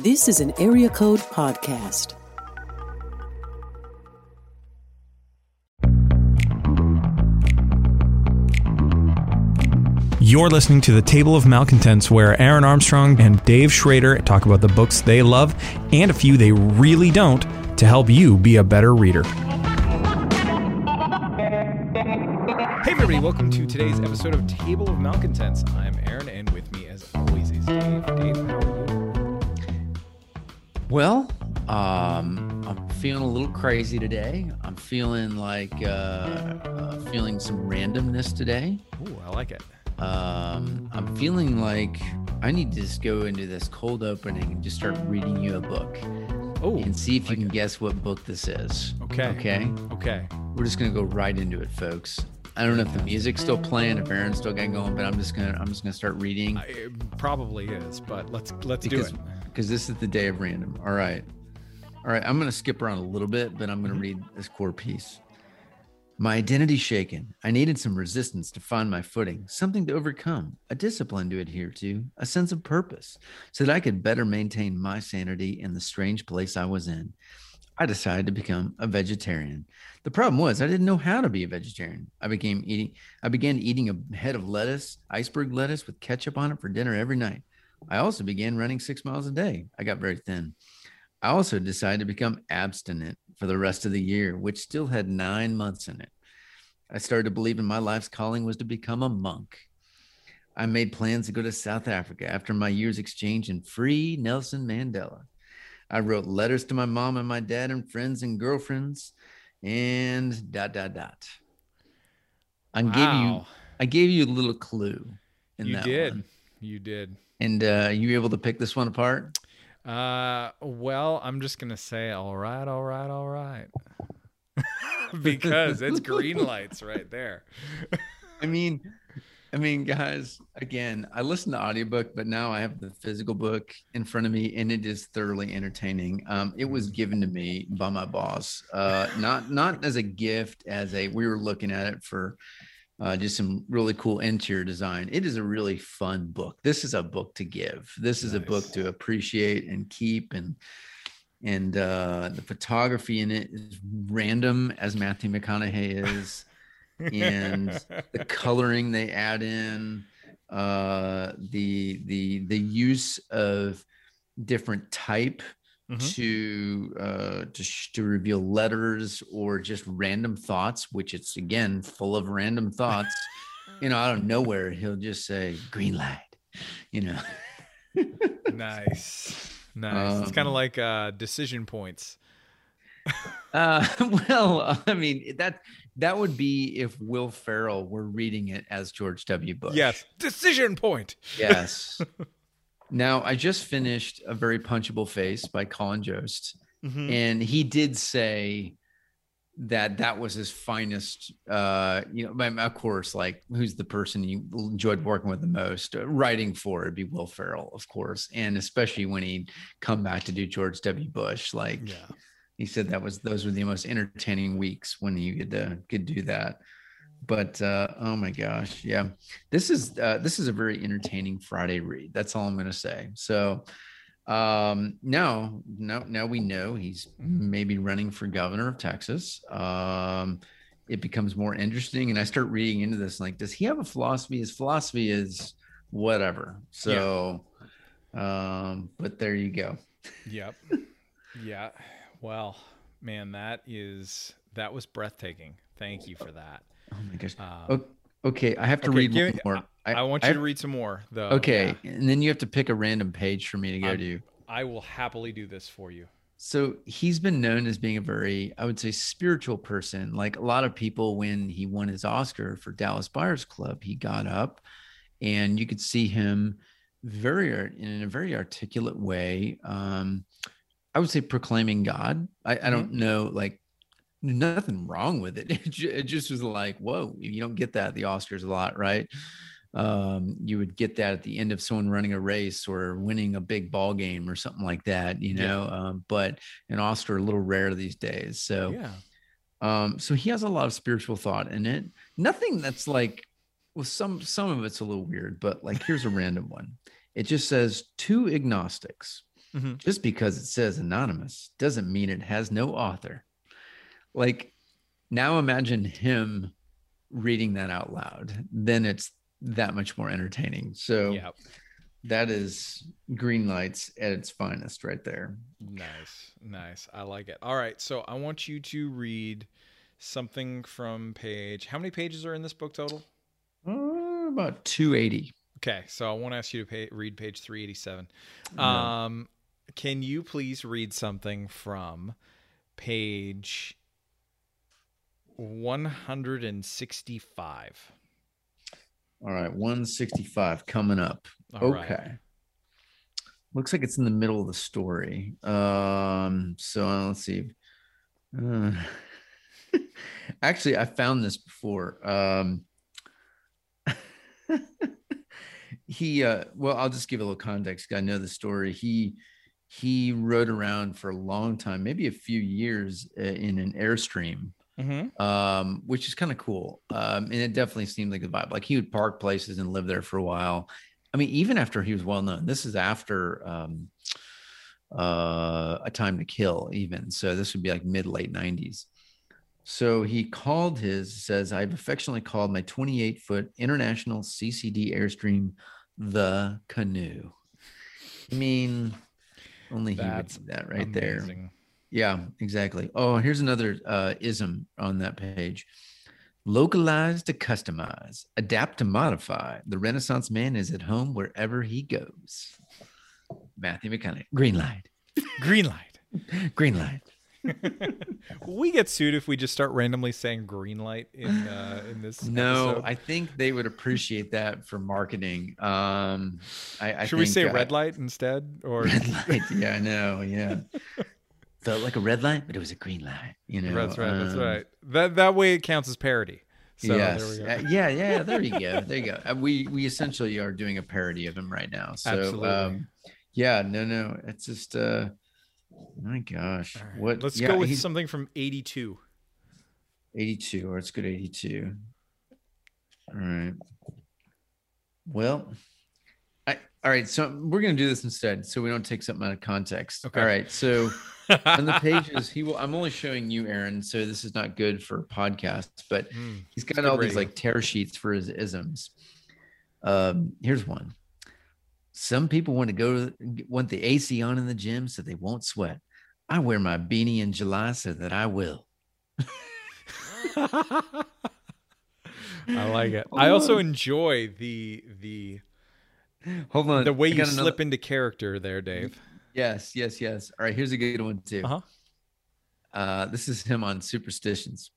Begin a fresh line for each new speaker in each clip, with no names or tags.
This is an Area Code Podcast.
You're listening to the Table of Malcontents, where Aaron Armstrong and Dave Schrader talk about the books they love and a few they really don't to help you be a better reader. Hey, everybody, welcome to today's episode of Table of Malcontents. I'm
Well, um, I'm feeling a little crazy today. I'm feeling like uh, uh, feeling some randomness today.
Ooh, I like it.
Um, I'm feeling like I need to just go into this cold opening and just start reading you a book
Oh,
and see if
like
you can
it.
guess what book this is.
Okay.
Okay.
Okay.
We're just gonna go right into it, folks. I don't know if the music's still playing, if Aaron's still got going, but I'm just gonna I'm just gonna start reading
it probably is, but let's let's
because
do it.
Because this is the day of random. All right. All right. I'm going to skip around a little bit, but I'm
Mm-hmm.
going to read this core piece. My identity shaken. I needed some resistance to find my footing, something to overcome, a discipline to adhere to, a sense of purpose, so that I could better maintain my sanity in the strange place I was in. I decided to become a vegetarian. The problem was I didn't know how to be a vegetarian. I became eating I began eating a head of lettuce, iceberg lettuce with ketchup on it for dinner every night. I also began running 6 miles a day. I got very thin. I also decided to become abstinent for the rest of the year, which still had 9 months in it. I started to believe in my life's calling was to become a monk. I made plans to go to South Africa after my year's exchange and free Nelson Mandela. I wrote letters to my mom and my dad and friends and girlfriends and dot dot dot. I gave you I gave you a little clue in
You
that
did.
one.
You did.
And uh you able to pick this one apart?
Uh, well, I'm just gonna say, all right, all right, all right, because it's green lights right there.
I mean, I mean, guys, again, I listen to audiobook, but now I have the physical book in front of me and it is thoroughly entertaining. Um, it was given to me by my boss, uh, not not as a gift, as a we were looking at it for uh, just some really cool interior design. It is a really fun book. This is a book to give. This is a book to appreciate and keep and and uh, the photography in it is random as Matthew McConaughey is and the coloring they add in uh the the the use of different type
Mhm.
to uh to, sh- to reveal letters or just random thoughts which it's again full of random thoughts you know out of nowhere he'll just say green light you know
nice, nice. it's kind of
Um,
like uh, decision points.
uh well i mean that that would be if will ferrell were reading it as george w bush
Yes, decision point.
Yes. now I just finished a very punchable face by Colin Jost,
Mhm.
and he did say that that was his finest. Uh, you know, of course, like who's the person you enjoyed working with the most? Uh, writing for it'd be Will Ferrell, of course, and especially when he'd come back to do George W. Bush, like
Yeah.
he said that was those were the most entertaining weeks when you could uh, could do that but uh oh my gosh yeah this is uh this is a very entertaining friday read that's all i'm gonna say so um now now now we know he's maybe running for governor of texas um it becomes more interesting and i start reading into this like does he have a philosophy his philosophy is whatever so um but there you go
Yep. yeah. Well, man, that is that was breathtaking. Thank you for that.
Oh my gosh
Um,
okay i have to
okay,
read
give
more
I, want you
have-
to read some more, though.
Okay,
Yeah.
and then you have to pick a random page for me to go
I'm-
to.
I will happily do this for you.
So he's been known as being a very, I would say, spiritual person. Like a lot of people, when he won his Oscar for Dallas Buyers Club, he got up, and you could see him very in a very articulate way. Um, I would say proclaiming God. I, I don't know, like nothing wrong with it. It, ju- it just was like, whoa, you don't get that at the Oscars a lot, right? um, you would get that at the end of someone running a race or winning a big ball game or something like that, you
Yeah.
know. Um, but an Oscar a little rare these days. So,
yeah.
um, so he has a lot of spiritual thought in it. Nothing that's like, well, some some of it's a little weird, but like here's a random one. It just says two agnostics.
Mhm.
just because it says anonymous doesn't mean it has no author. Like now imagine him reading that out loud. Then it's that much more entertaining. So
Yeah.
that is green lights at its finest right there.
Nice. Nice. I like it. All right. So I want you to read something from page. How many pages are in this book total?
Uh, about 280.
Okay. So I want to ask you to pay, read page 387.
Yeah.
Um, can you please read something from page 165?
All right, 165 coming up.
All right.
okay. Looks like it's in the middle of the story. Um, so uh, let's see. Uh, actually, I found this before. Um, he uh well i'll just give a little context i know the story he he rode around for a long time maybe a few years uh, in an airstream
Mm-hmm.
um, which is kind of cool. Um, and it definitely seemed like a vibe. Like he would park places and live there for a while. I mean, even after he was well known, this is after um, uh, a time to kill, even. So this would be like mid late 90s. So he called his, says, I've affectionately called my 28 foot international CCD Airstream the canoe. I mean, only he
That's
would do that right there.
Amazing.
Yeah, exactly. Oh, here's another uh, ism on that page. Localize to customize, adapt to modify. The Renaissance man is at home wherever he goes. Matthew McConaughey. Green light.
Green light.
Green light.
we get sued if we just start randomly saying green light in uh, in this.
No,
episode.
I think they would appreciate that for marketing. Um, I, I
should we say
uh,
red light instead? Or
Red light. Yeah, I know. Yeah. Felt like a red light, but it was a green light. You know.
that's right. That's
um,
right. That that way it counts as parody. So
yes.
there we go.
Uh, yeah, yeah, there you go. There you go. Uh, we we essentially are doing a parody of him right now. So
Absolutely.
um yeah, no, no. It's just uh my gosh.
Right,
What
Let's
yeah,
go with something from '82.
82, or it's good 82. All right. Well, all right, so we're gonna do this instead so we don't take something out of context.
Okay.
All right, so on the pages, he will I'm only showing you, Aaron, so this is not good for podcasts, but
Mm,
He's got all these like tear sheets for his isms. Um, here's one. Some people want to go to, want the AC on in the gym so they won't sweat. I wear my beanie in July so that I will.
I like it. I also enjoy the the
Hold on.
the way you slip
another-
into character there, Dave.
Yes, yes, yes. All right, here's a good one too.
Uh-huh.
Uh, this is him on superstitions.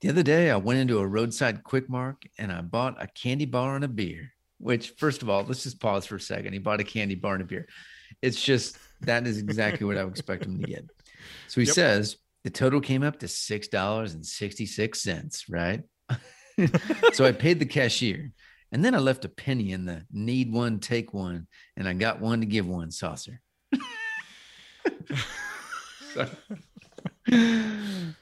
The other day, I went into a roadside quick mark and I bought a candy bar and a beer. Which, first of all, let's just pause for a second. He bought a candy bar and a beer. It's just that is exactly what I would expect him to get. So he
Yep.
says the total came up to six dollars and sixty six cents. Right. so I paid the cashier, and then I left a penny in the need one, take one, and I got one to give one saucer. So-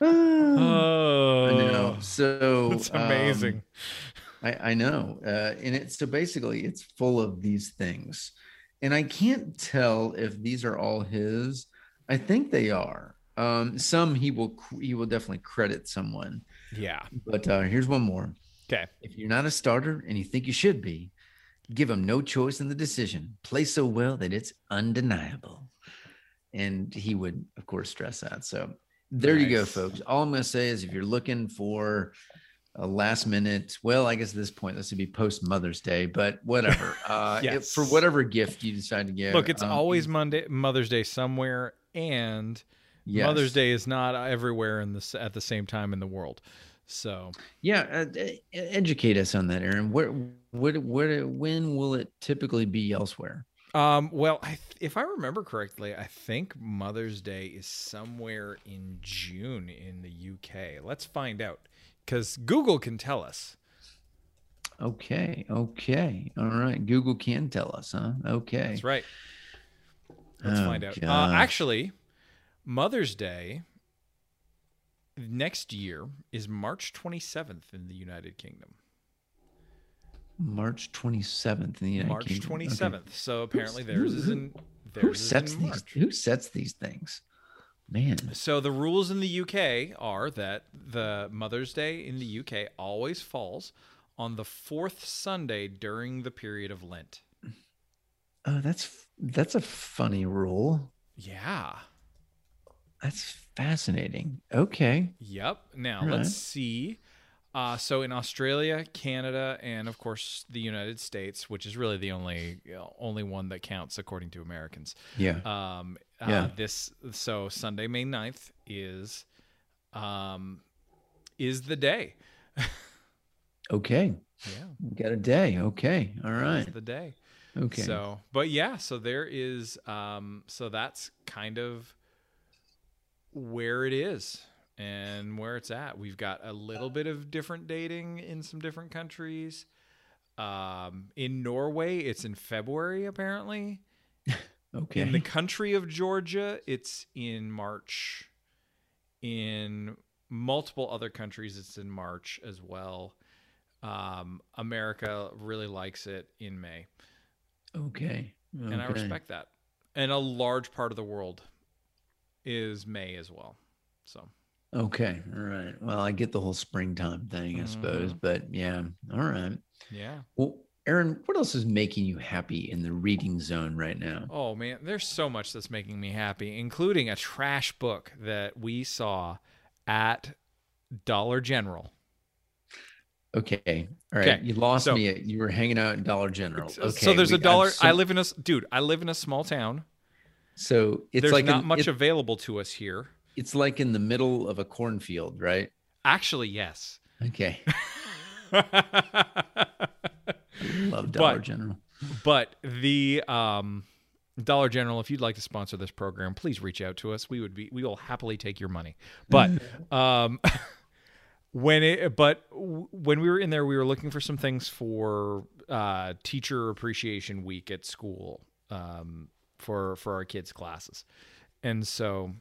Oh,
I know. So
that's
um,
amazing.
I, I know. Uh, and it's so basically it's full of these things. And I can't tell if these are all his. I think they are. Um, some he will he will definitely credit someone.
yeah.
But uh, here's one more.
Okay.
If you're not a starter and you think you should be, give them no choice in the decision. Play so well that it's undeniable. And he would, of course, stress that. So there you go, folks. All I'm going to say is if you're looking for a last minute, well, I guess at this point, this would be post Mother's Day, but whatever. Uh, if- for whatever gift you decide to give.
Look, it's
um,
always Monday, Mother's Day somewhere, and
yes.
Mother's Day is not everywhere in this at the same time in the world. So
Yeah, uh, educate us on that, Aaron. Where, what, where, when will it typically be elsewhere?
Um, well, I th- if I remember correctly, I think Mother's Day is somewhere in June in the UK. Let's find out because Google can tell us.
Okay. Okay. All right. Google can tell us, huh? Okay.
That's right. Let's
Oh,
find out. Uh, actually, Mother's Day next year is March 27th in the United Kingdom.
March 27th in the United
March
Kingdom. Okay.
27th. So apparently theirs is in theirs
Who sets
in
these?
March.
Who sets these things? Man,
So the rules in the UK are that the Mother's Day in the UK always falls on the fourth Sunday during the period of Lent.
oh, that's that's a funny rule.
Yeah.
That's fascinating. Okay,
Yep. Now let's see. Uh, so in Australia, Canada, and of course the United States, which is really the only you know, only one that counts according to Americans.
yeah,
Um, uh,
Yeah.
This so Sunday, May 9th is, um, is the day.
okay.
Yeah,
We got a day. Okay, all right.
is the day.
Okay,
So, but yeah, so there is, um, so that's kind of where it is and where it's at. We've got a little bit of different dating in some different countries. Um, in Norway, it's in February apparently.
okay.
In the country of Georgia, it's in March. In multiple other countries, it's in March as well. Um, America really likes it in May
okay,
and I respect that. And a large part of the world is May as well. So
Okay, all right. Well, I get the whole springtime thing, I suppose, mm-hmm. but yeah, all right.
yeah.
Well, Aaron, what else is making you happy in the reading zone right now?
Oh man, there's so much that's making me happy, including a trash book that we saw at Dollar General.
Okay, all right.
Okay,
You lost
so-
me. You were hanging out in Dollar General. Okay,
so there's a dollar.
I'm so-
I live in a dude. I live in a small town.
So it's
there's
like
not
in-
much
it-
available to us here.
it's like in the middle of a cornfield, right?
Actually, yes.
Okay, love Dollar
But-
General.
But the um, Dollar General, if you'd like to sponsor this program, please reach out to us. We would be we will happily take your money. But um, when it but when we were in there, we were looking for some things for uh, Teacher Appreciation Week at school um, for for our kids' classes, and so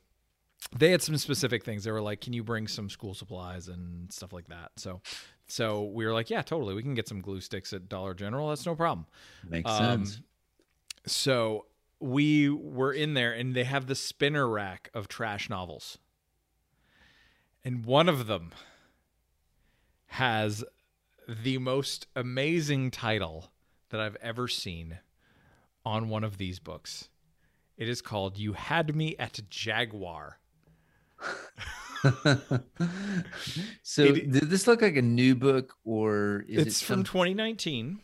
they had some specific things. They were like, "Can you bring some school supplies and stuff like that?" So. So we were like, yeah, totally. We can get some glue sticks at Dollar General. That's no problem.
Makes
Um,
sense.
So we were in there and they have the spinner rack of trash novels. And one of them has the most amazing title that I've ever seen on one of these books. It is called You Had Me at Jaguar.
so
it-
did this look like a new book or is
it's
it
from 2019.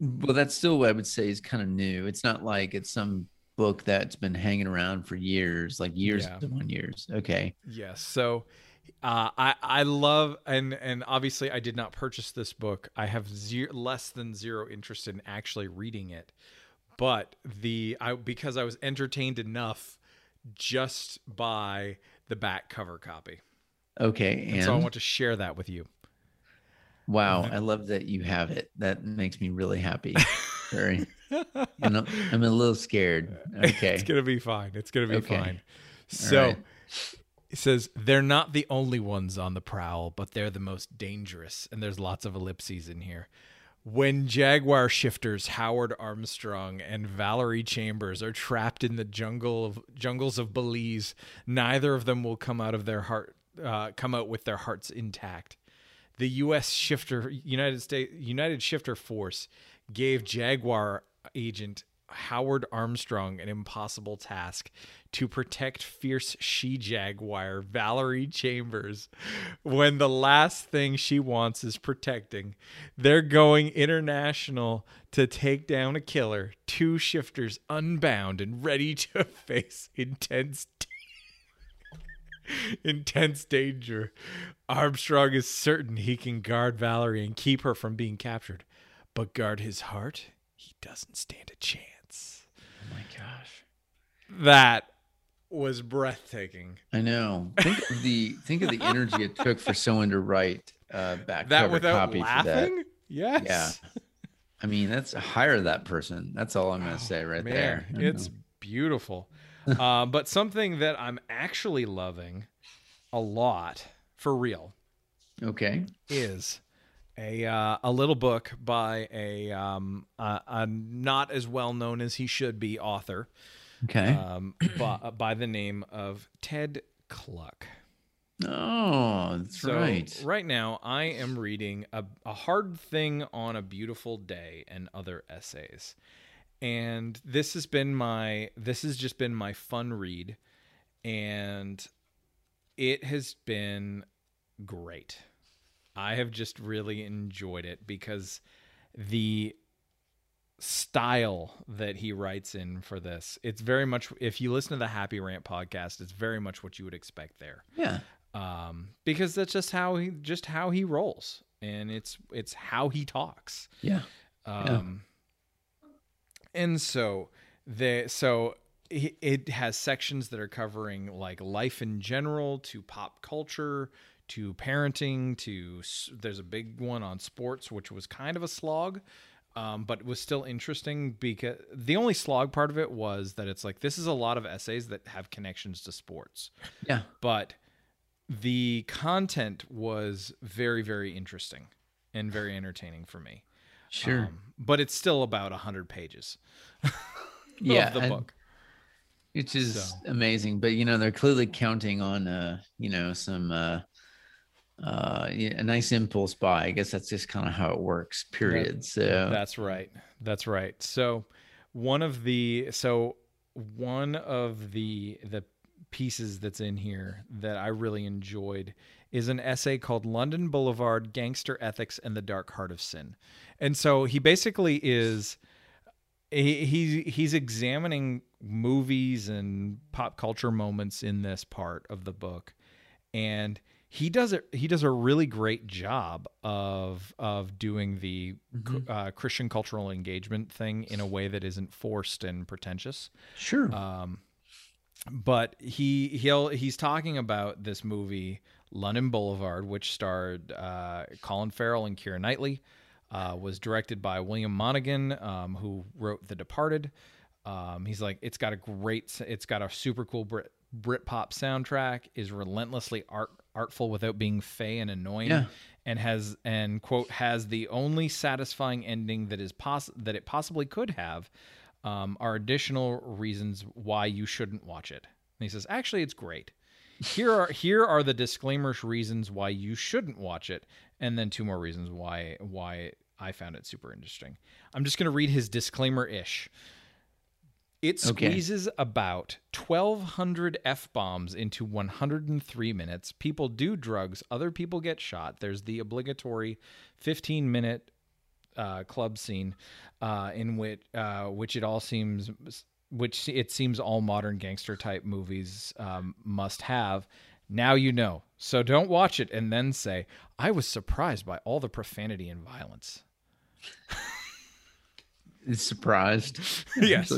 well that's still what i would say is kind of new it's not like it's some book that's been hanging around for years like years
Yeah.
upon years okay
Yes. So uh, I I love and and obviously I did not purchase this book. I have zero, less than zero interest in actually reading it, but the I because I was entertained enough just by the back cover copy,
okay
and,
and
so I want to share that with you.
wow i love that you have it that makes me really happy very and I'm, I'm a little scared okay
It's gonna be fine. It's gonna be
Okay.
fine. So
right.
it says they're not the only ones on the prowl, but they're the most dangerous. And there's lots of ellipses in here. When Jaguar shifters Howard Armstrong and Valerie Chambers are trapped in the jungle of jungles of Belize, neither of them will come out of their heart uh, come out with their hearts intact. The U.S. shifter United States United Shifter Force gave Jaguar agent Howard Armstrong an impossible task to protect fierce she jaguar Valerie Chambers when the last thing she wants is protecting. They're going international to take down a killer, two shifters unbound and ready to face intense intense danger. Armstrong is certain he can guard Valerie and keep her from being captured, but guard his heart, he doesn't stand a chance.
oh my gosh
That was breathtaking.
i know think of the think of the energy it took for someone to write uh back
That
cover
without
copy for that
laughing? Yes.
Yeah. I mean, that's hire that person. That's all I'm gonna say right
Oh, Man,
there.
It's
know.
beautiful. uh, but something that I'm actually loving a lot for real
okay.
is a uh, a little book by a um a, a not as well known as he should be author.
Okay.
um, by, by the name of Ted Kluck.
oh, that's
So
right.
right now, I am reading a, a hard thing on a beautiful day and other essays, and this has been my this has just been my fun read, and it has been great. I have just really enjoyed it because the style that he writes in for this it's very much if you listen to the happy rant podcast it's very much what you would expect there
Yeah.
um, because that's just how he just how he rolls, and it's it's how he talks.
Yeah.
Um, and so the so it, it has sections that are covering like life in general to pop culture to parenting to there's a big one on sports which was kind of a slog um, but it was still interesting because the only slog part of it was that it's like this is a lot of essays that have connections to sports
Yeah.
but the content was very very interesting and very entertaining for me
Sure.
Um, but it's still about 100 pages
yeah.
of the
and-
book
which is
So.
amazing but you know they're clearly counting on uh you know some uh uh a nice impulse buy. I guess that's just kind of how it works period. So
that's right. That's right. So one of the so one of the the pieces that's in here that i really enjoyed is an essay called london boulevard gangster ethics and the dark heart of sin. And so he basically is he, he he's examining movies and pop culture moments in this part of the book. And he does it he does a really great job of of doing the uh, christian cultural engagement thing in a way that isn't forced and pretentious.
Sure.
Um, but he he'll he's talking about this movie London Boulevard, which starred uh, Colin Farrell and Keira Knightley, uh, was directed by William Monahan, um, who wrote The Departed. Um, he's like, it's got a great, it's got a super cool Brit Britpop soundtrack, is relentlessly art artful without being fey and annoying,
Yeah.
and has and quote has the only satisfying ending that is poss that it possibly could have um, are additional reasons why you shouldn't watch it. And he says, actually, it's great. Here are here are the disclaimers reasons why you shouldn't watch it, and then two more reasons why why I found it super interesting. I'm just going to read his disclaimer ish. It
Okay.
squeezes about 1,200 F bombs into 103 minutes. People do drugs, other people get shot. There's the obligatory 15 minute uh, club scene uh, in which uh, which it all seems which it seems all modern gangster type movies um, must have. Now you know. So don't watch it and then say, I was surprised by all the profanity and violence.
Surprised
Yes.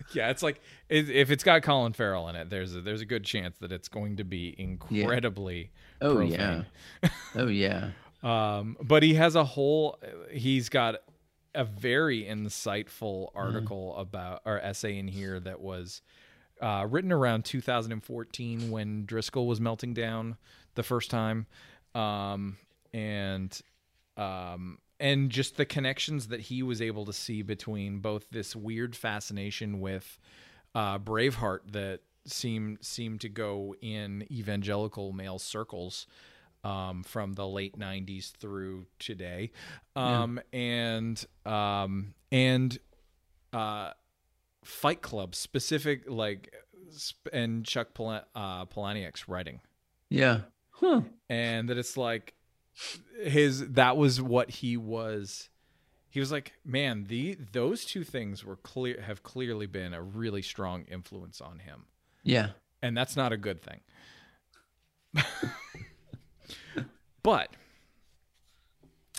Yeah, it's like if if it's got Colin Farrell in it, there's a, there's a good chance that it's going to be incredibly
oh
profane.
yeah oh yeah
Um, but he has a whole. He's got a very insightful article about or essay in here that was uh, written around 2014 when Driscoll was melting down the first time, um, and um, and just the connections that he was able to see between both this weird fascination with uh, Braveheart that seemed seemed to go in evangelical male circles um, from the late 90s through today. Um, and um, and uh, fight club specific like sp- and chuck Pala- uh, palahniuk's writing.
Yeah. Huh.
And that it's like his that was what he was he was like man the those two things were clear have clearly been a really strong influence on him
yeah
and that's not a good thing. but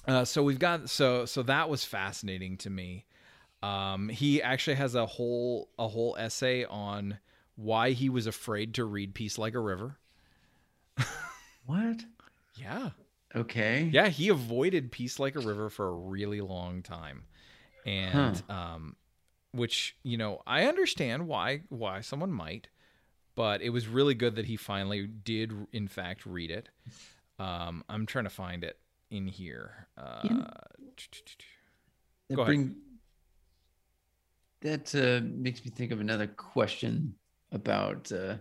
uh, so we've got so so that was fascinating to me. Um, he actually has a whole a whole essay on why he was afraid to read Peace Like a River.
what
Yeah,
okay
yeah, he avoided Peace Like a River for a really long time, and um, which you know I understand why why someone might, but it was really good that he finally did in fact read it. Um, I'm trying to find it in here. Uh, Go ahead.
that uh, makes me think of another question about uh,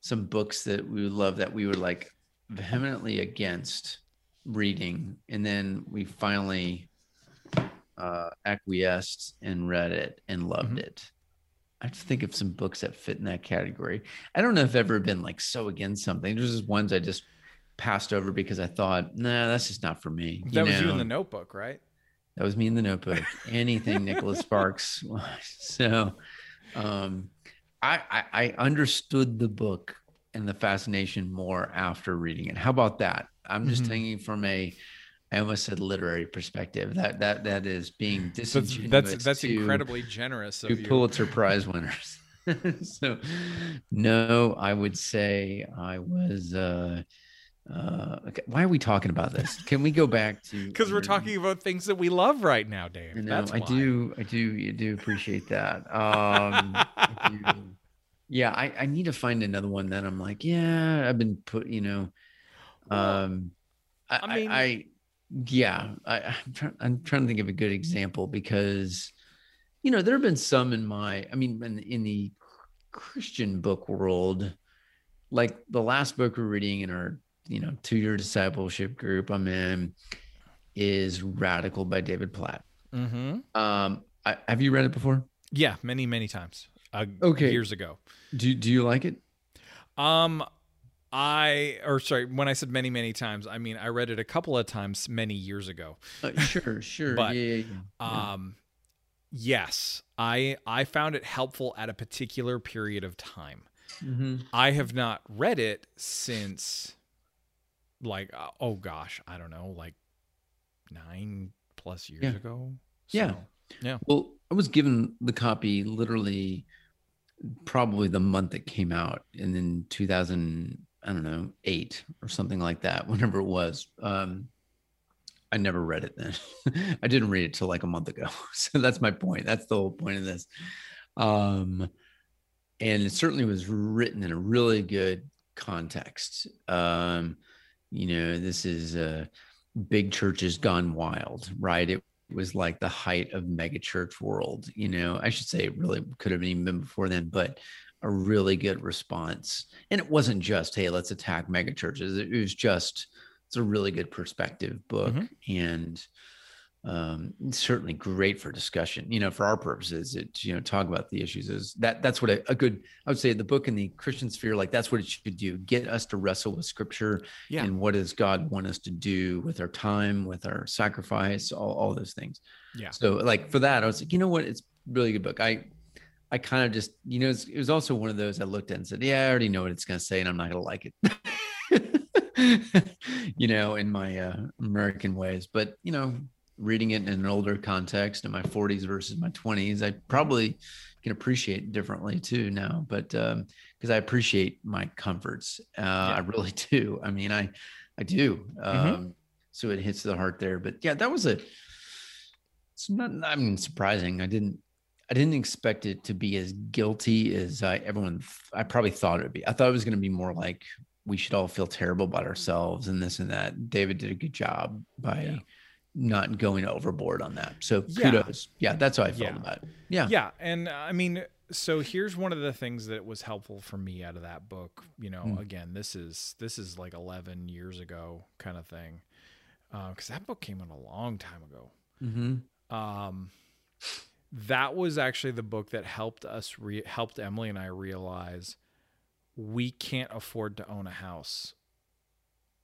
some books that we would love that we were like vehemently against reading, and then we finally uh, acquiesced and read it and loved
Mhm.
it. I have to think of some books that fit in that category. I don't know if I've ever been like so against something. There's just ones I just passed over because I thought, nah, that's just not for me.
That was you in the Notebook, right?
That was me in the notebook. Anything Nicholas Sparks. So um I, I I understood the book and the fascination more after reading it. How about that? I'm just
Mhm.
thinking from a I almost said literary perspective. That that that is being
That's
disingenuous
that's, that's
to,
incredibly generous of
to
you.
Pulitzer Prize winners. so no, I would say I was uh uh okay. why are we talking about this? Can we go back to
Because we're talking about things that we love right now, Dave.
I know,
That's
I
why.
do, I do, you do appreciate that. Um, I do. yeah, I, I need to find another one that I'm like, yeah, I've been put, you know, um, I,
I
I,
mean-
I, yeah, I, I'm trying, I'm trying to think of a good example because, you know, there have been some in my, I mean, in, in the Christian book world, like the last book we're reading in our, you know, two year discipleship group I'm in is Radical by David Platt.
Mm-hmm.
Um, I, have you read it before?
Yeah, many many times. Uh,
Okay.
years ago.
Do Do you like it?
Um, I or sorry, when I said many many times, I mean I read it a couple of times many years ago.
Uh, sure, sure.
But,
yeah, yeah, yeah.
Um, yes, I I found it helpful at a particular period of time.
Mhm.
I have not read it since, like, uh, oh gosh, I don't know, like nine plus years ago.
Yeah.
yeah.
Well, I was given the copy literally probably the month it came out, and then 2000, I don't know, eight or something like that. Whenever it was, um, I never read it then. I didn't read it till like a month ago. So that's my point. That's the whole point of this. Um, and it certainly was written in a really good context. Um, you know, this is uh, big churches gone wild, right? It was like the height of mega church world. You know, I should say it really could have even been before then, but a really good response. And it wasn't just, hey, let's attack mega churches. It was just, it's a really good perspective book
Mhm.
and um certainly great for discussion you know for our purposes it you know talk about the issues is that that's what a, a good i would say the book in the christian sphere like that's what it should do get us to wrestle with scripture
Yeah.
and what does god want us to do with our time with our sacrifice all, all those things
Yeah.
so like for that i was like you know what it's a really good book i i kind of just you know it was also one of those i looked at and said yeah i already know what it's going to say and i'm not going to like it. You know in my uh, american ways but you know reading it in an older context in my 40s versus my 20s i probably can appreciate differently too now but um because i appreciate my comforts. Uh i really do. I mean i i do. Um
Mhm.
so it hits the heart there but yeah that was a it's not i mean surprising. I didn't i didn't expect it to be as guilty as i everyone i probably thought it would be i thought it was going to be more like we should all feel terrible about ourselves and this and that david did a good job by
Yeah.
not going overboard on that so
Yeah.
kudos yeah that's how i felt
Yeah.
about it yeah
Yeah, and uh, I mean, so here's one of the things that was helpful for me out of that book. You know,
Mm.
again, this is this is like 11 years ago, kind of thing, because that book came out a long time ago.
mm-hmm.
Um, that was actually the book that helped us re- helped Emily and I realize we can't afford to own a house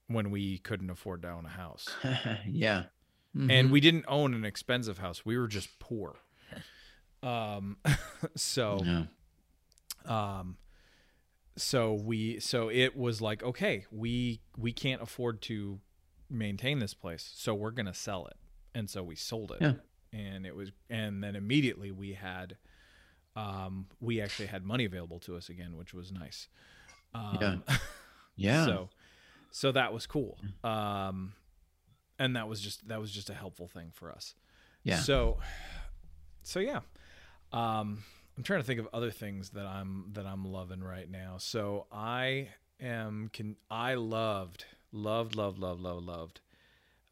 when we couldn't afford to own a house.
yeah
and
Mhm.
we didn't own an expensive house. We were just poor. Um, so,
yeah.
um, so we, so it was like, okay, we, we can't afford to maintain this place. So we're going to sell it. And so we sold it
Yeah.
And it was, and then immediately we had, um, we actually had money available to us again, which was nice. Um,
yeah
so, so that was cool. Um, and that was just, that was just a helpful thing for us.
yeah
So, so yeah, um, I'm trying to think of other things that I'm that I'm loving right now. So I am can I loved loved loved loved loved loved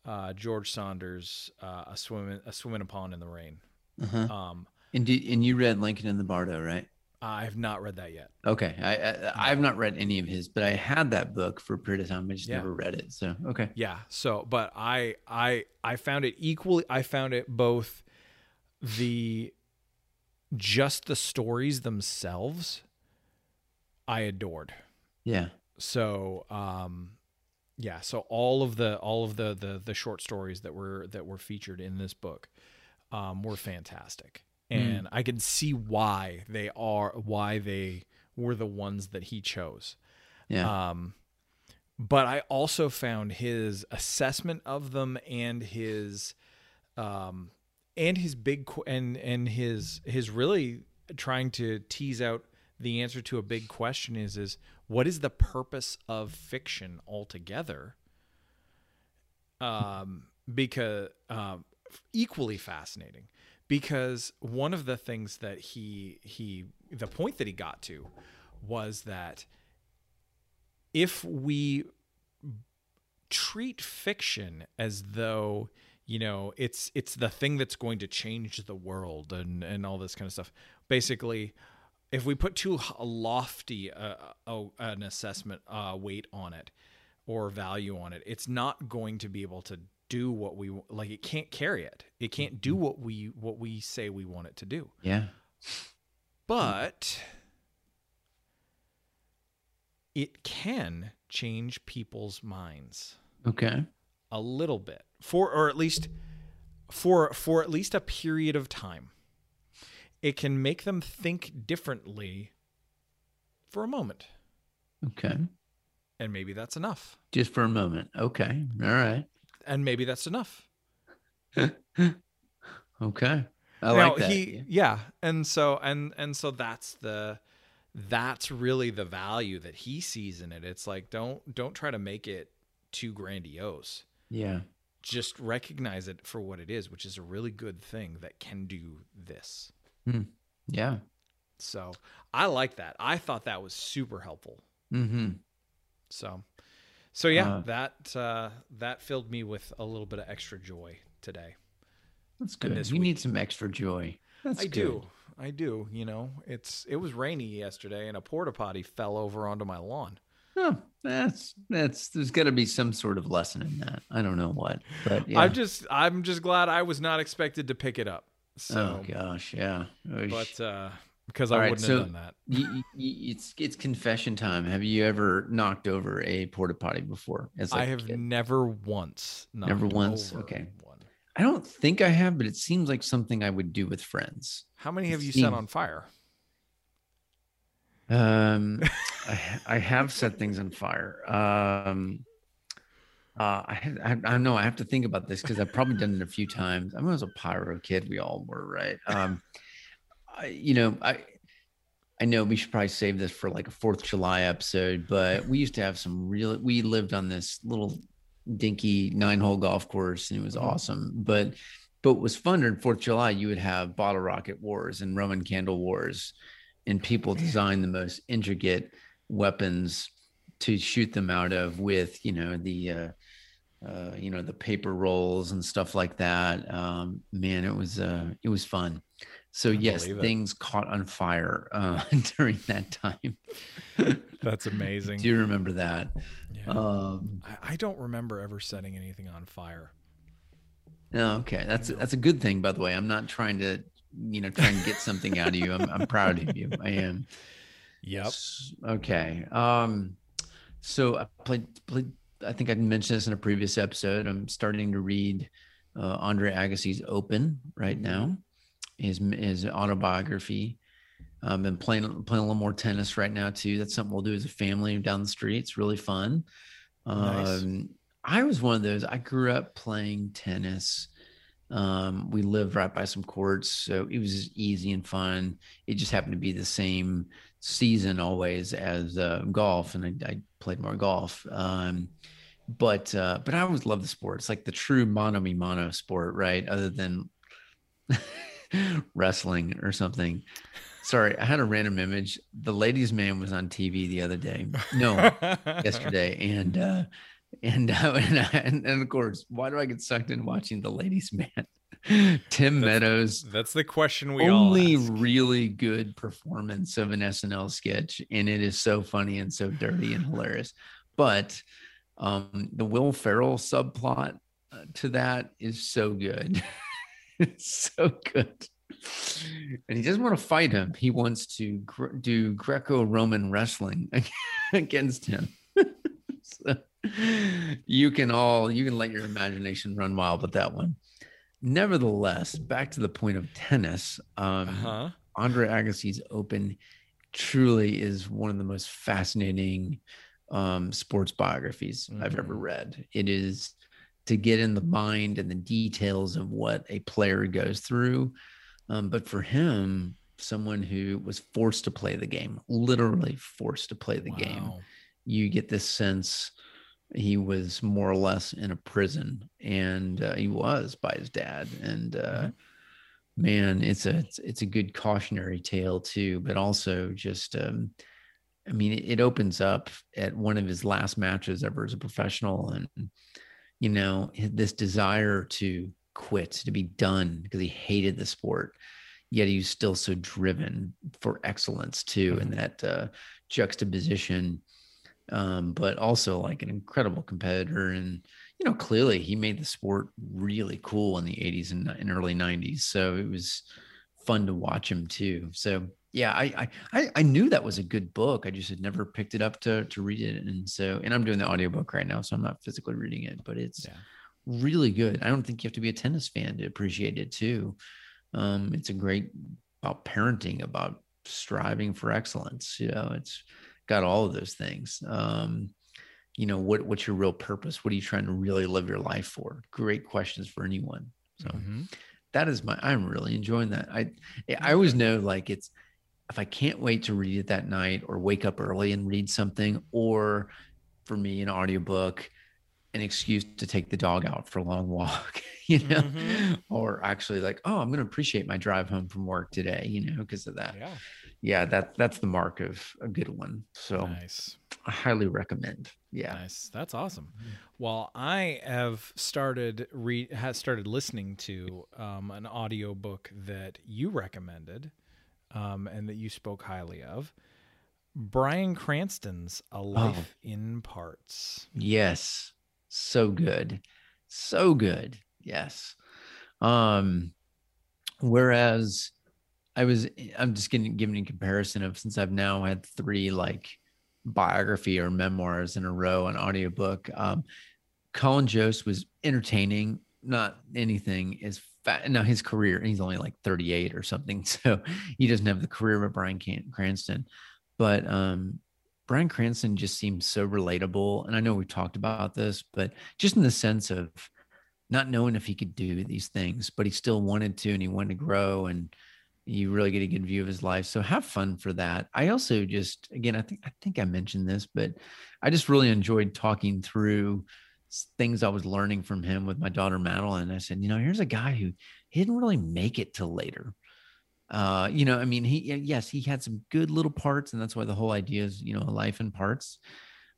uh, George Saunders uh, a swim in a swim in a pond in the rain.
uh-huh.
Um,
And did, and you read Lincoln in the Bardo, right?
I have not read that yet.
Okay, I, I I've not read any of his, but I had that book for a period of time. I just
Yeah.
never read it. So okay,
Yeah. So, but I I I found it equally. I found it both the just the stories themselves. I adored.
yeah,
So, um, yeah. So all of the all of the the the short stories that were that were featured in this book, um, were fantastic, and I can see why they are why they were the ones that he chose.
yeah,
Um, but I also found his assessment of them and his, um, and his big and and his his really trying to tease out the answer to a big question is is what is the purpose of fiction altogether? Um, because um, equally fascinating because one of the things that he he the point that he got to was that if we treat fiction as though you know it's it's the thing that's going to change the world and and all this kind of stuff basically if we put too lofty uh, uh, an assessment uh, weight on it or value on it it's not going to be able to do what we like it can't carry it. It can't do what we what we say we want it to do.
Yeah,
but it can change people's minds.
Okay,
a little bit. For or at least for for at least a period of time it can make them think differently for a moment.
Okay.
and maybe that's enough.
Just for a moment. Okay, all right,
and maybe that's enough.
Okay. I
now,
like that.
he yeah. And so and and so that's the that's really the value that he sees in it. It's like don't don't try to make it too grandiose.
Yeah,
just recognize it for what it is which is a really good thing that can do this
yeah.
so i like that i thought that was super helpful
Mm-hmm.
so so yeah
Uh,
that uh that filled me with a little bit of extra joy today
That's good. You
week.
need some extra joy. That's
I
good.
do. I do. You know, it's it was rainy yesterday, and a porta potty fell over onto my lawn.
Oh, that's that's. There's got to be some sort of lesson in that. I don't know what, but yeah.
I'm just I'm just glad I was not expected to pick it up. So,
oh gosh, yeah. Oish.
but uh, because
All
I
right,
wouldn't
so-
have done that.
Y- y- it's it's confession time. Have you ever knocked over a porta potty before? As
I
like a
have never once.
Never once? Okay.
One.
I don't think I have, but it seems like something I would do with friends.
How many have you
Seems-
set on fire?
Um, I, I have set things on fire. Um, uh, I, I I know I have to think about this because I've probably done it a few times. I was a pyro kid. We all were, right? Um, I, you know, I I know we should probably save this for like a Fourth of July episode, but we used to have some real. We lived on this little dinky nine hole golf course, and it was
Mhm.
awesome. But but what was fun during Fourth of July, you would have bottle rocket wars and Roman candle wars, and people designed the most intricate weapons to shoot them out of with you know the uh, uh, you know the paper rolls and stuff like that. Um, man, it was uh, it was fun. So
I
yes, things caught on fire uh, during that time.
That's amazing.
Do you remember that?
Yeah.
Um,
I, I don't remember ever setting anything on fire.
oh, okay, that's that's a good thing, by the way. I'm not trying to you know try and get something out of you. I'm I'm proud of you. I am.
Yep.
Okay. Um, so I played, played, I think I mentioned this in a previous episode. I'm starting to read uh, Andre Agassi's Open right now, his, his autobiography. I've been playing, playing a little more tennis right now too. That's something we'll do as a family down the street. It's really fun.
Nice.
Um, I was one of those, I grew up playing tennis. Um, we lived right by some courts, so it was easy and fun. It just happened to be the same season always as uh, golf, and I, I played more golf. Um, but uh, but I always loved the sport. It's like the true mono me mono sport, right? Other than wrestling or something. Sorry, I had a random image. The ladies' man was on TV the other day. No, yesterday, and uh, and, uh, and and and of course, why do I get sucked in watching the ladies' man? Tim Meadows.
That's the question we
only really good performance of an SNL sketch, and it is so funny and so dirty and hilarious. But um, the Will Ferrell subplot uh, to that is so good. it's so good. And he doesn't want to fight him. He wants to gr- do Greco-Roman wrestling against him. so you can all you can let your imagination run wild with that one. Nevertheless, back to the point of tennis. Um,
Uh-huh.
Andre Agassi's Open truly is one of the most fascinating um, sports biographies I've ever
Mhm.
read. It is to get in the mind and the details of what a player goes through. Um, but for him, someone who was forced to play the game, literally forced to play the game, you get this sense he was more or less in a prison and uh, he was by his dad and uh,
Mhm.
man it's a it's, it's a good cautionary tale too but also just um i mean it, it opens up at one of his last matches ever as a professional and you know this desire to quit to be done because he hated the sport yet he was still so driven for excellence too and that uh juxtaposition um, but also like an incredible competitor. And, you know, clearly he made the sport really cool in the 80s and, and early 90s. So it was fun to watch him too. So, yeah, I, I I knew that was a good book. I just had never picked it up to to read it. And so, and I'm doing the audiobook right now, so I'm not physically reading it, but it's
Yeah.
really good. I don't think you have to be a tennis fan to appreciate it too. Um, it's a great about parenting, about striving for excellence. You know, it's got all of those things. Um, you know, what what's your real purpose? What are you trying to really live your life for? Great questions for anyone. So
Mhm.
that is my I'm really enjoying that. I I always know like it's if I can't wait to read it that night or wake up early and read something, or for me, an audiobook, an excuse to take the dog out for a long walk, you know,
Mhm.
or actually like, oh, I'm gonna appreciate my drive home from work today, you know, because of that.
Yeah.
Yeah, that that's the mark of a good one. So
Nice.
I highly recommend. Yeah.
Nice. That's awesome. Well, I have started re has started listening to um, an audiobook that you recommended um, and that you spoke highly of. Bryan Cranston's A Life in Parts.
Yes. So good. So good. Yes. Um whereas I was I'm just getting given a comparison of since I've now had three like biography or memoirs in a row on audiobook. Um Colin Jost was entertaining, not anything as fat. Now his career, he's only like 38 or something, so he doesn't have the career of Bryan Cranston. But um, Bryan Cranston just seems so relatable, and I know we've talked about this, but just in the sense of not knowing if he could do these things, but he still wanted to, and he wanted to grow, and you really get a good view of his life. So have fun for that. I also just, again, I think I think I mentioned this, but I just really enjoyed talking through things I was learning from him with my daughter Madeline. I said, you know, here's a guy who he didn't really make it till later. Uh, you know, I mean, he yes, he had some good little parts, and that's why the whole idea is, you know, a life in parts.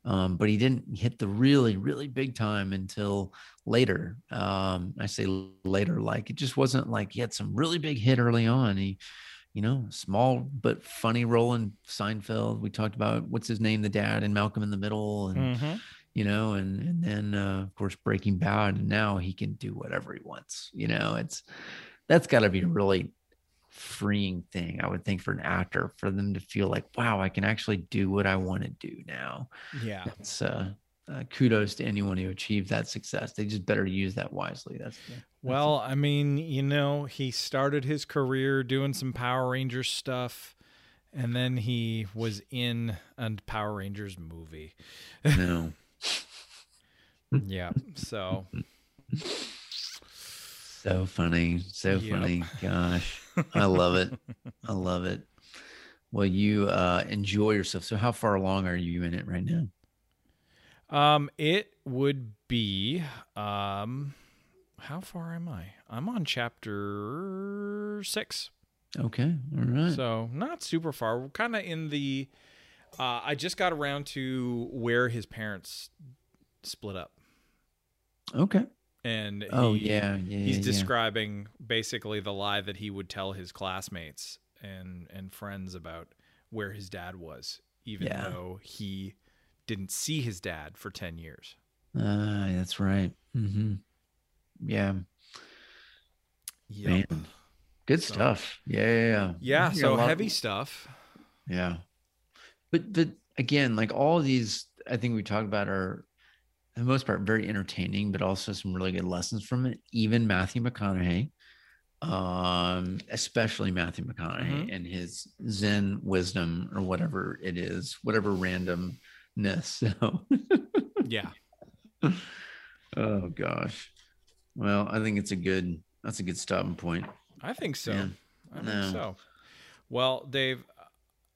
Um, but he didn't hit the really, really big time until later. Um, I say later, like it just wasn't like he had some really big hit early on. He, you know, small but funny role in Seinfeld. We talked about what's his name, the dad, and Malcolm in the Middle, and
Mhm.
you know, and and then uh, of course Breaking Bad, and now he can do whatever he wants. You know, it's that's got to be really freeing thing, I would think, for an actor, for them to feel like, wow, I can actually do what I want to do now.
Yeah.
It's uh, uh, kudos to anyone who achieved that success. They just better use that wisely. That's that's
Well, I mean, you know, he started his career doing some Power Rangers stuff, and then he was in a Power Rangers movie.
it. no.
yeah. So,
So funny. So
Yep.
funny. Gosh. I love it. I love it. Well, you uh, enjoy yourself. So, how far along are you in it right now?
um, it would be, um, how far am I? I'm on chapter six.
Okay. All right.
So not super far. We're kind of in the. Uh, I just got around to where his parents split up.
okay.
And
Oh
he-
yeah, yeah.
he's
yeah, yeah.
describing basically the lie that he would tell his classmates and and friends about where his dad was, even
Yeah.
though he didn't see his dad for ten years.
Ah, that's right. Mm-hmm. Yeah,
Yep.
man. Good
So-
stuff. Yeah, yeah, yeah.
Yeah, so heavy stuff.
Yeah. But but again, like all these I think we talked about are the most part very entertaining, but also some really good lessons from it. Even Matthew McConaughey, um, especially Matthew McConaughey
Mhm.
and his Zen wisdom or whatever it is, whatever randomness. So
Yeah.
oh gosh. Well, I think it's a good that's a good stopping point.
I think so.
Yeah.
I think
No.
so. Well, Dave,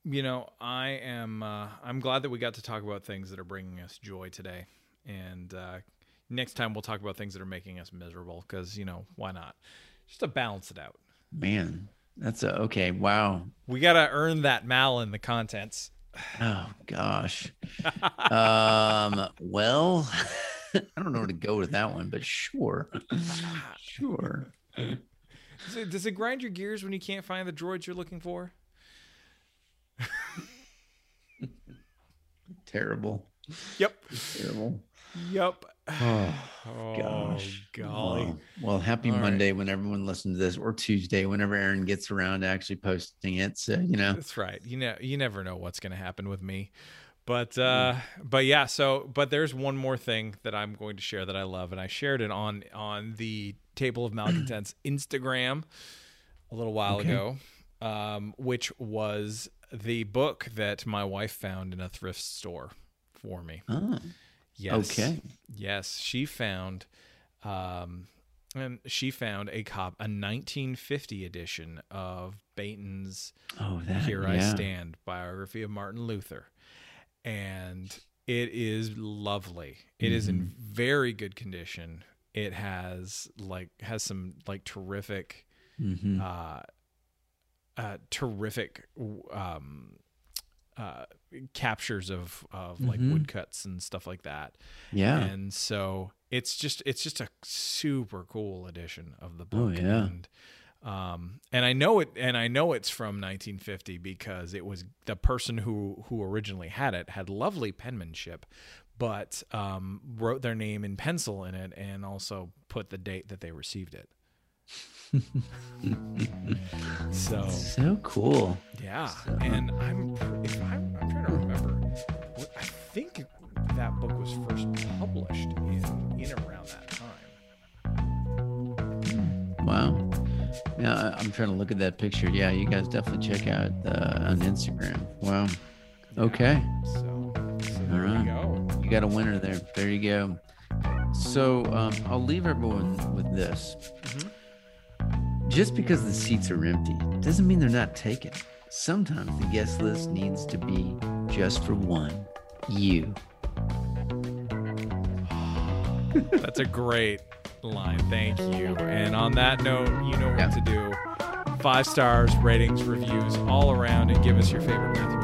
you know, I am uh, I'm glad that we got to talk about things that are bringing us joy today. And uh, next time we'll talk about things that are making us miserable cuz you know, why not? Just to balance it out.
Man, that's a okay. Wow.
We got to earn that mal in the contents.
Oh gosh. um, well, I don't know where to go with that one, but sure. sure.
Does it, does it grind your gears when you can't find the droids you're looking for?
Terrible.
Yep.
Terrible.
Yep.
Oh,
Oh,
gosh.
golly.
Well, well, happy
All right.
Monday when everyone listens to this, or Tuesday whenever Aaron gets around to actually posting it. So you know,
That's right. You know, you never know what's going to happen with me. But uh but yeah, so but there's one more thing that I'm going to share that I love and I shared it on on the Table of Malcontents Instagram a little while
Okay.
ago. Um which was the book that my wife found in a thrift store for me.
oh,
Yes.
okay.
Yes, she found um and she found a cop a 1950 edition of Bainton's
Oh, that.
here I. Stand biography of Martin Luther. And it is lovely. It is in
Mm-hmm.
very good condition. It has like has some like terrific
Mhm.
uh uh terrific um uh captures of of like
Mhm.
woodcuts and stuff like that.
Yeah.
And so it's just it's just a super cool edition of the book.
Oh, yeah.
And um and I know it and I know it's from 1950 because it was the person who who originally had it had lovely penmanship but um wrote their name in pencil in it and also put the date that they received it. So
so cool.
yeah, and I'm if I'm, I'm trying to remember. what- I think that book was first published in in around that time.
Wow. Yeah, I'm trying to look at that picture. Yeah, you guys definitely check out uh, on Instagram. Wow. Okay.
So, so there
right.
you go.
You got a winner there. There you go. So um, I'll leave everyone with this.
Mhm.
Just because the seats are empty doesn't mean they're not taken. Sometimes the guest list needs to be just for one you.
That's a great line. Thank you. And on that note, you know what
Yeah.
to do. Five stars, ratings, reviews, all around, and give us your favorite Matthew